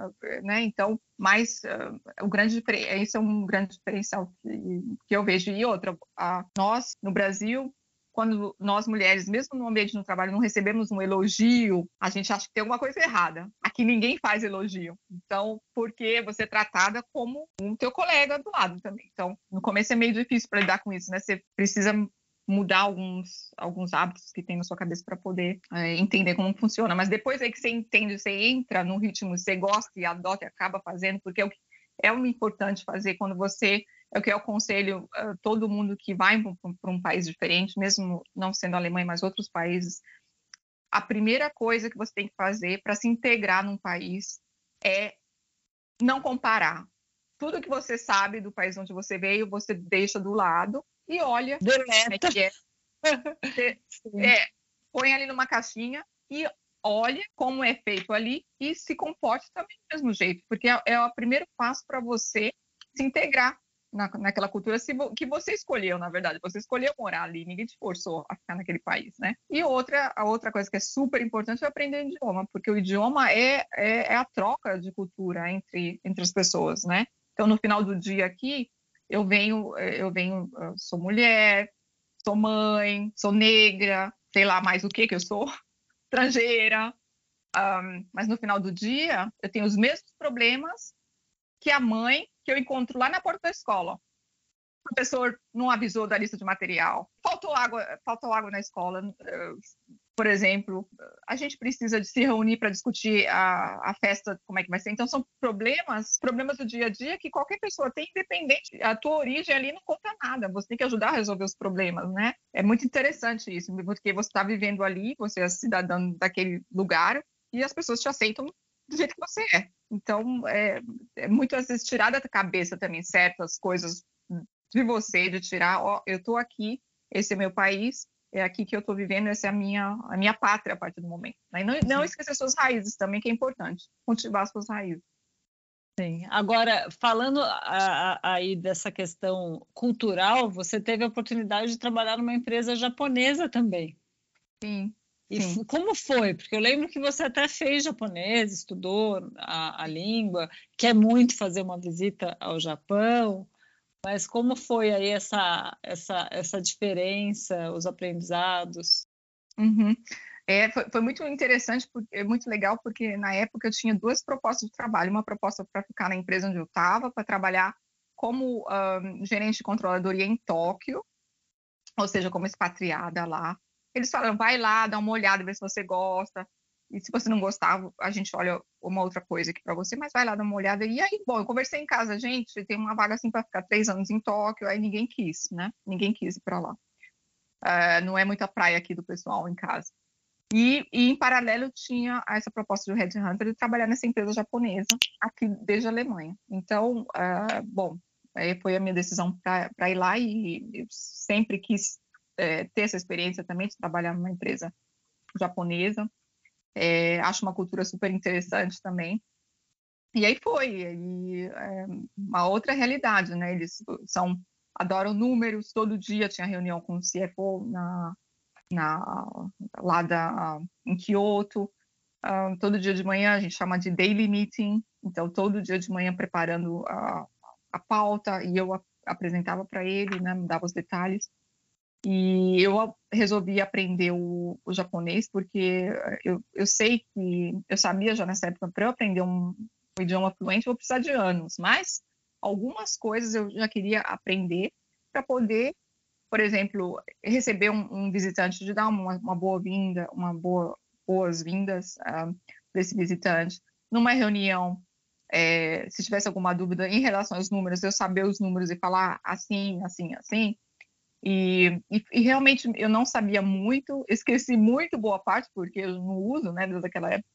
né? Então, mas uh, o grande esse é um grande diferencial que, que eu vejo. E outra, uh, nós no Brasil quando nós mulheres, mesmo no ambiente do trabalho, não recebemos um elogio, a gente acha que tem alguma coisa errada. Aqui ninguém faz elogio. Então, porque você é tratada como um teu colega do lado também. Então, no começo é meio difícil para lidar com isso, né? Você precisa mudar alguns, alguns hábitos que tem na sua cabeça para poder é, entender como funciona. Mas depois aí que você entende, você entra no ritmo, você gosta e adota e acaba fazendo, porque é o que é o importante fazer quando você é o que eu aconselho uh, todo mundo que vai para um país diferente, mesmo não sendo Alemanha, mas outros países. A primeira coisa que você tem que fazer para se integrar num país é não comparar. Tudo que você sabe do país onde você veio, você deixa do lado e olha como é que é. É, põe ali numa caixinha e olha como é feito ali e se comporte também do mesmo jeito, porque é, é o primeiro passo para você se integrar na, naquela cultura que você escolheu, na verdade. Você escolheu morar ali, ninguém te forçou a ficar naquele país, né? E outra, a outra coisa que é super importante é aprender o idioma, porque o idioma é, é, é a troca de cultura entre, entre as pessoas, né? Então, no final do dia aqui, eu venho, eu venho, eu sou mulher, sou mãe, sou negra, sei lá mais o que que eu sou, estrangeira, um, mas no final do dia eu tenho os mesmos problemas que a mãe que eu encontro lá na porta da escola. O professor não avisou da lista de material. Faltou água, faltou água na escola. Por exemplo, a gente precisa de se reunir para discutir a, a festa, como é que vai ser. Então, são problemas, problemas do dia a dia que qualquer pessoa tem, independente. A tua origem ali não conta nada. Você tem que ajudar a resolver os problemas, né? É muito interessante isso, porque você está vivendo ali, você é cidadão daquele lugar e as pessoas te aceitam do jeito que você é. Então, é, é muito às vezes tirar da cabeça também certas coisas de você, de tirar, ó, eu estou aqui, esse é meu país, é aqui que eu estou vivendo, essa é a minha, a minha pátria a partir do momento. Né? E não, não esquecer suas raízes também, que é importante, cultivar suas raízes. Sim. Agora, falando aí dessa questão cultural, você teve a oportunidade de trabalhar numa empresa japonesa também. Sim. E Sim. como foi? Porque eu lembro que você até fez japonês, estudou a, a língua, quer muito fazer uma visita ao Japão, mas como foi aí essa, essa, essa diferença, os aprendizados? Uhum. É, foi, foi, muito interessante, é muito legal, porque na época eu tinha duas propostas de trabalho. Uma proposta para ficar na empresa onde eu estava, para trabalhar como um, gerente de controladoria em Tóquio, ou seja, como expatriada lá. Eles falaram, vai lá, dá uma olhada, vê se você gosta. E se você não gostar, a gente olha uma outra coisa aqui para você, mas vai lá dar uma olhada. E aí, bom, eu conversei em casa, gente, tem uma vaga assim para ficar três anos em Tóquio, aí ninguém quis, né? Ninguém quis ir para lá. Uh, não é muita praia aqui do pessoal em casa. E, e, em paralelo tinha essa proposta do Red Hunter de trabalhar nessa empresa japonesa aqui desde a Alemanha. Então, uh, bom, aí foi a minha decisão para ir lá e eu sempre quis é, ter essa experiência também de trabalhar numa empresa japonesa. É, acho uma cultura super interessante também. E aí foi, e, é, uma outra realidade, né? Eles são adoram números, todo dia tinha reunião com o CFO na, na, lá da, em Kyoto, uh, todo dia de manhã a gente chama de daily meeting, então todo dia de manhã preparando a, a pauta e eu a, apresentava para ele, né, dava os detalhes. E eu resolvi aprender o, o japonês porque eu, eu, sei que eu sabia já nessa época para eu aprender um, um, idioma fluente eu vou precisar de anos, mas algumas coisas eu já queria aprender para poder, por exemplo, receber um, um visitante, de dar uma, uma boa-vinda, uma boa boas-vindas uh, ah, para esse visitante. Numa reunião, é, se tivesse alguma dúvida em relação aos números, eu saber os números e falar assim, assim, assim, e, e, e, realmente eu não sabia muito, esqueci muito boa parte, porque eu não uso, né, desde aquela época,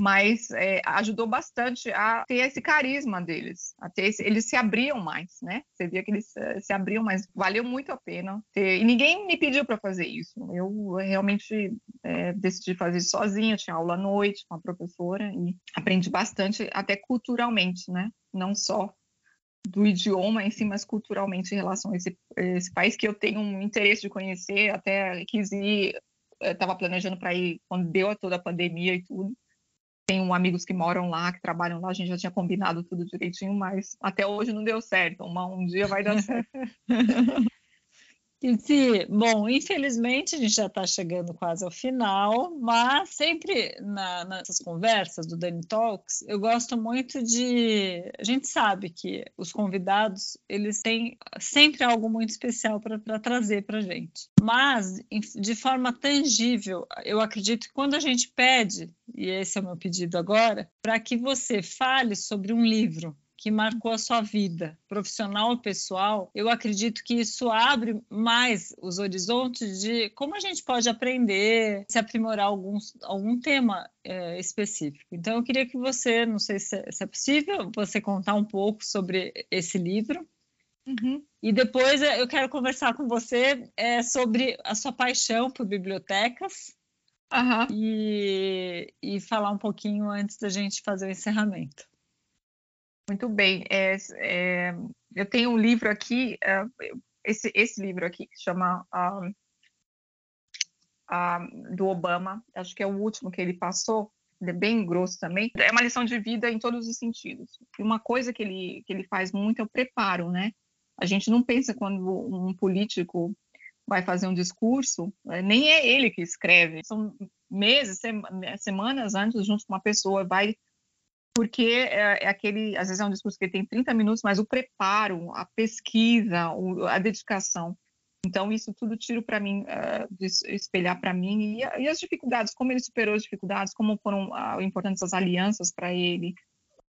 mas é, ajudou bastante a ter esse carisma deles, a esse, eles se abriam mais, né? Você via que eles uh, se abriam mais, valeu muito a pena. Ter, e ninguém me pediu para fazer isso, eu realmente é, decidi fazer sozinha, tinha aula à noite com a professora e aprendi bastante, até culturalmente, né? Não só do idioma em si, mas culturalmente em relação a esse, esse país que eu tenho um interesse de conhecer, até quis ir estava planejando para ir quando deu toda a pandemia e tudo. Tenho amigos que moram lá, que trabalham lá, a gente já tinha combinado tudo direitinho, mas até hoje não deu certo. Um dia vai dar certo. Sim, bom, infelizmente a gente já está chegando quase ao final, mas sempre na, nessas conversas do Dani Talks, eu gosto muito de. A gente sabe que os convidados eles têm sempre algo muito especial para trazer para a gente, mas de forma tangível, eu acredito que quando a gente pede, e esse é o meu pedido agora, para que você fale sobre um livro que marcou a sua vida, profissional ou pessoal, eu acredito que isso abre mais os horizontes de como a gente pode aprender, se aprimorar alguns, algum tema é, específico. Então, eu queria que você, não sei se é, se é possível, você contar um pouco sobre esse livro. Uhum. E depois eu quero conversar com você é, sobre a sua paixão por bibliotecas uhum. e, e falar um pouquinho antes da gente fazer o encerramento. Muito bem. É, é, eu tenho um livro aqui, é, esse, esse livro aqui, que chama um, um, do Obama, acho que é o último que ele passou, ele é bem grosso também. É uma lição de vida em todos os sentidos. E uma coisa que ele, que ele faz muito é o preparo, né? A gente não pensa quando um político vai fazer um discurso, é, nem é ele que escreve, são meses, semanas antes, junto com uma pessoa, vai porque é, é, aquele, às vezes é um discurso que tem 30 minutos, mas o preparo, a pesquisa, a dedicação. Então, isso tudo tiro para mim, uh, espelhar para mim, e, e, as dificuldades, como ele superou as dificuldades, como foram uh, importantes as alianças para ele,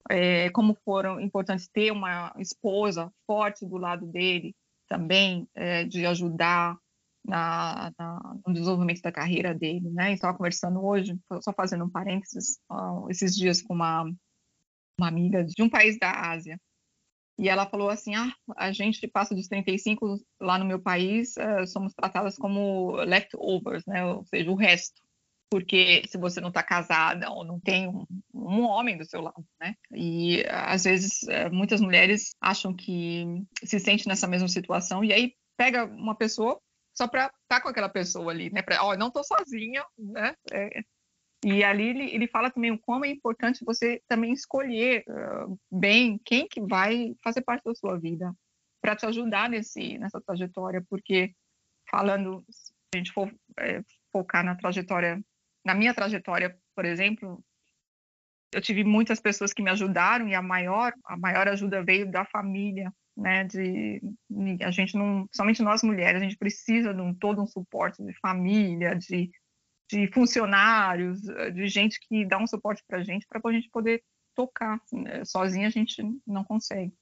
é, como foram importantes ter uma esposa forte do lado dele também, é, de ajudar na, na, no desenvolvimento da carreira dele, né? Estava conversando hoje, só fazendo um parênteses, uh, esses dias com uma uma amiga de um país da Ásia. E ela falou assim: ah, a gente passa dos 35 lá no meu país, uh, somos tratadas como leftovers, né? Ou seja, o resto. Porque se você não está casada ou não tem um, um, homem do seu lado, né? E às vezes uh, muitas mulheres acham que se sente nessa mesma situação e aí pega uma pessoa só para estar tá com aquela pessoa ali, né? Para, ó, oh, não estou sozinha, né? É, e ali ele, ele fala também o como é importante você também escolher uh, bem quem que vai fazer parte da sua vida para te ajudar nesse, nessa trajetória, porque falando, se a gente for é, focar na trajetória, na minha trajetória, por exemplo, eu tive muitas pessoas que me ajudaram e a maior, a maior ajuda veio da família, né, de, a gente não, somente nós mulheres, a gente precisa de um, todo um suporte de família, de de funcionários, eh, de gente que dá um suporte para a gente, para a gente poder tocar. Né? Sozinha a gente não consegue.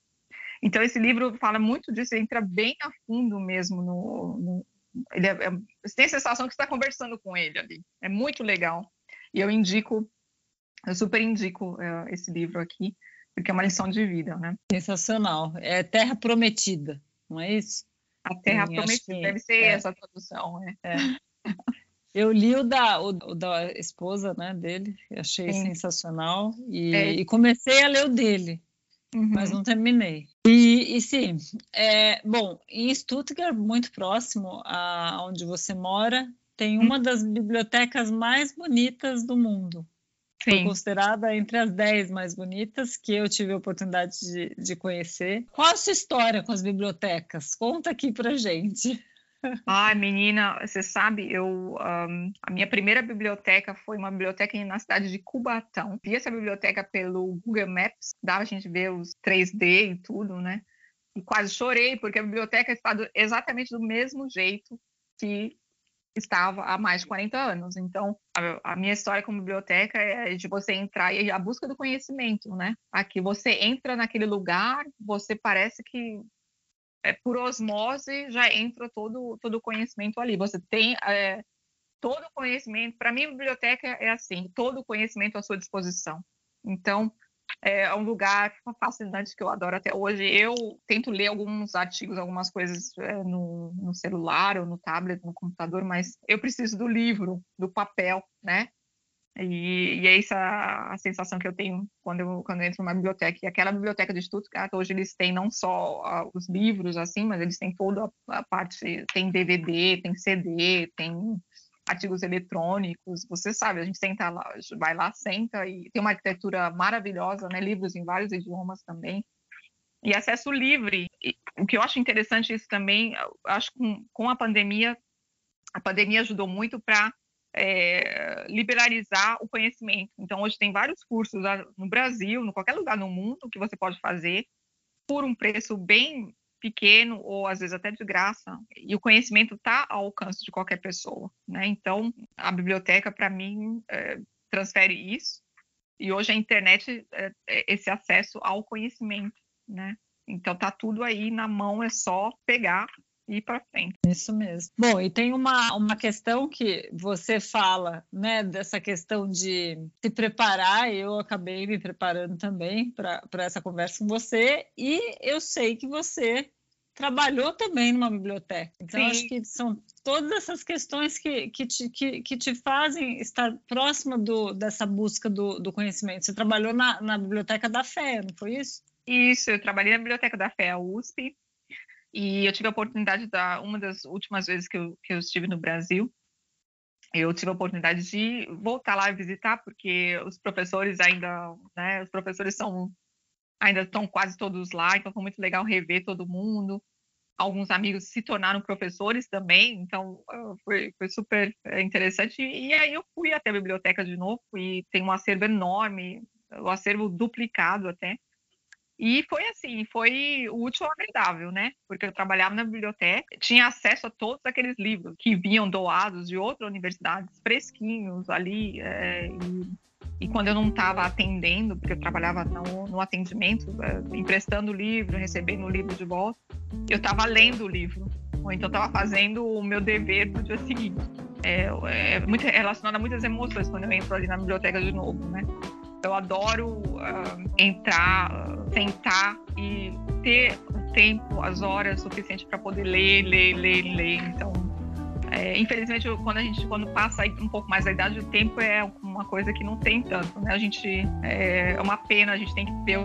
Então, esse livro fala muito disso, entra bem a fundo mesmo no. no ele é, é, você tem a sensação que está conversando com ele ali. É muito legal. E eu indico, eu super indico é, esse livro aqui, porque é uma lição de vida, né? Sensacional. É Terra Prometida, não é isso? A Terra Sim, Prometida, deve ser é. essa a tradução, né? É. Eu li o da, o, o da esposa né, dele, achei Sim. sensacional, e, é. e, comecei a ler o dele, uhum. mas não terminei. E, e sim, é, bom, em Stuttgart, muito próximo a onde você mora, tem uma uhum. das bibliotecas mais bonitas do mundo. Sim. Foi considerada entre as dez mais bonitas que eu tive a oportunidade de, de conhecer. Qual a sua história com as bibliotecas? Conta aqui pra gente. Ai, menina, você sabe, eu um, a minha primeira biblioteca foi uma biblioteca na cidade de Cubatão. Vi essa biblioteca pelo Google Maps, dava a gente ver os 3D e tudo, né? E quase chorei, porque a biblioteca está exatamente do mesmo jeito que estava há mais de 40 anos. Então, a, a, minha história com biblioteca é de você entrar e a busca do conhecimento, né? Aqui você entra naquele lugar, você parece que é, por osmose já entra todo todo o conhecimento ali. Você tem é, todo o conhecimento. Para mim, a biblioteca é assim, todo o conhecimento à sua disposição. Então, é um lugar fascinante que eu adoro até hoje. Eu tento ler alguns artigos, algumas coisas é, no, no, celular ou no tablet, no computador, mas eu preciso do livro, do papel, né? E, e é essa a sensação que eu tenho quando eu, quando eu entro numa biblioteca. E aquela biblioteca de Stuttgart, hoje eles têm não só uh, os livros, assim, mas eles têm toda a, a, parte, tem DVD, tem CD, tem artigos eletrônicos. Você sabe, a gente senta lá, vai lá, senta e tem uma arquitetura maravilhosa, né? Livros em vários idiomas também. E acesso livre. E, o que eu acho interessante isso também, acho que com, com a pandemia, a pandemia ajudou muito para é, liberalizar o conhecimento. Então, hoje tem vários cursos no Brasil, em qualquer lugar no mundo, que você pode fazer por um preço bem pequeno ou às vezes até de graça. E o conhecimento está ao alcance de qualquer pessoa. Né? Então, a biblioteca, para mim, é, transfere isso. E hoje a internet é, é esse acesso ao conhecimento. Né? Então, tá tudo aí na mão, é só pegar ir para frente. Isso mesmo. Bom, e tem uma, uma questão que você fala, né, dessa questão de se preparar, eu acabei me preparando também para essa conversa com você, e eu sei que você trabalhou também numa biblioteca. Então, acho que são todas essas questões que, que, te, que, que te fazem estar próxima do, dessa busca do, do conhecimento. Você trabalhou na, na biblioteca da FEA, não foi isso? Isso, eu trabalhei na biblioteca da FEA USP, e eu tive a oportunidade da uma das últimas vezes que eu, que eu estive no Brasil, eu tive a oportunidade de voltar lá e visitar, porque os professores ainda, né, os professores são ainda estão quase todos lá, então foi muito legal rever todo mundo. Alguns amigos se tornaram professores também, então ah, foi, foi super eh, interessante. E aí eu fui até a biblioteca de novo e tem um acervo enorme, o um acervo duplicado até. E foi assim, foi útil ao agradável, né? Porque eu trabalhava na biblioteca, tinha acesso a todos aqueles livros que vinham doados de outras universidades, fresquinhos ali. É, e, e, quando eu não estava atendendo, porque eu trabalhava no, no atendimento, é, emprestando o livro, recebendo o livro de volta, eu estava lendo o livro. Ou então estava fazendo o meu dever para o dia seguinte. É, é muito relacionado a muitas emoções quando eu entro ali na biblioteca de novo, né? Eu adoro uh, entrar, sentar e ter o tempo, as horas suficientes para poder ler, ler, ler, ler. Então, é, infelizmente, quando a gente quando passa um pouco mais da idade, o tempo é uma coisa que não tem tanto, né? A gente é, é uma pena, a gente tem que ter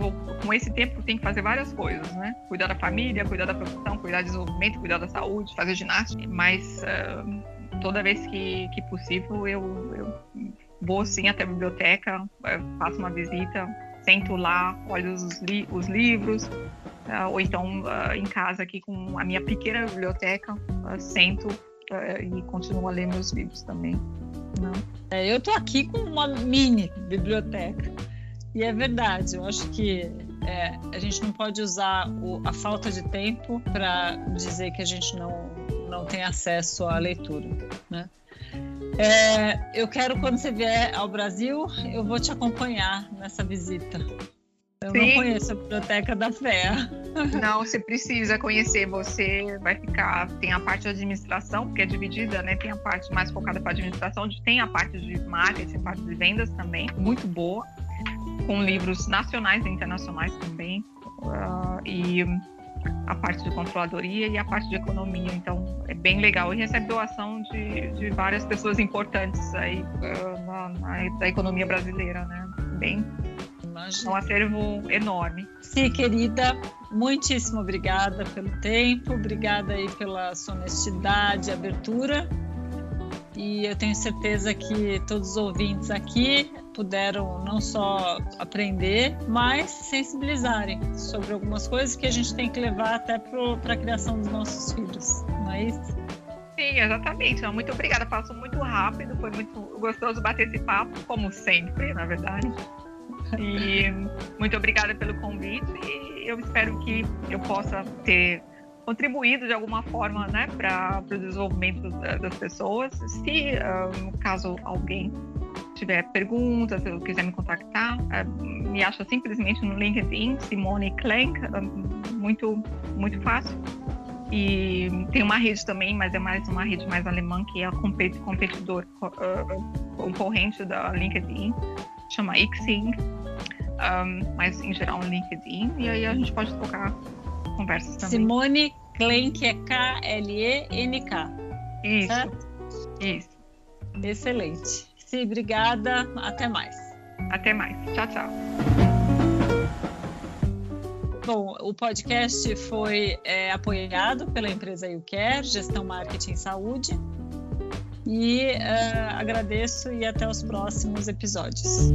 com esse tempo tem que fazer várias coisas, né? Cuidar da família, cuidar da profissão, cuidar do desenvolvimento, cuidar da saúde, fazer ginástica. Mas uh, toda vez que, que possível, eu, eu vou sim até a biblioteca, é, faço uma visita, sento lá, olho os, li os livros, uh, ou então uh, em casa aqui com a minha pequena biblioteca, uh, sento e continuo a ler meus livros também. Não. É, eu estou aqui com uma mini biblioteca. E é verdade, eu acho que é, a gente não pode usar o, a falta de tempo para dizer que a gente não, não tem acesso à leitura. Né? É, eu quero, quando você vier ao Brasil, eu vou te acompanhar nessa visita. Eu Sim. não conheço a Biblioteca da Fé. Não, você precisa conhecer. Você vai ficar. Tem a parte de administração, que é dividida, né? Tem a parte mais focada para administração, tem a parte de marketing, a parte de vendas também, muito boa, com livros nacionais e internacionais também. Uh, e a parte de controladoria e a parte de economia. Então, é bem legal. E recebe doação de, de várias pessoas importantes aí uh, na, na, da economia brasileira, né? Bem, Imagina. um acervo enorme. Sim, querida, muitíssimo obrigada pelo tempo, obrigada aí pela sua honestidade, abertura. E eu tenho certeza que todos os ouvintes aqui puderam não só aprender, mas sensibilizarem sobre algumas coisas que a gente tem que levar até para a criação dos nossos filhos, não é isso? Sim, exatamente. Então, muito obrigada. Passou muito rápido, foi muito gostoso bater esse papo, como sempre, na verdade. E muito obrigada pelo convite e eu espero que eu possa ter contribuído de alguma forma né, para o desenvolvimento das pessoas. Se, um, ah, caso alguém tiver perguntas, se quiser me contactar, é, me acha simplesmente no LinkedIn, Simone Klenk, é, muito, muito fácil. E tem uma rede também, mas é mais uma rede mais alemã, que é a competidor uh, concorrente da LinkedIn, chama Xing, um, mas em geral no LinkedIn, e aí a gente pode tocar conversas também. Simone Klenk é K-L-E-N-K. Isso, certo? isso. Excelente. Obrigada. Até mais. Até mais. Tchau, tchau. Bom, o podcast foi é, apoiado pela empresa YouCare, Gestão Marketing Saúde. E uh, agradeço e até os próximos episódios.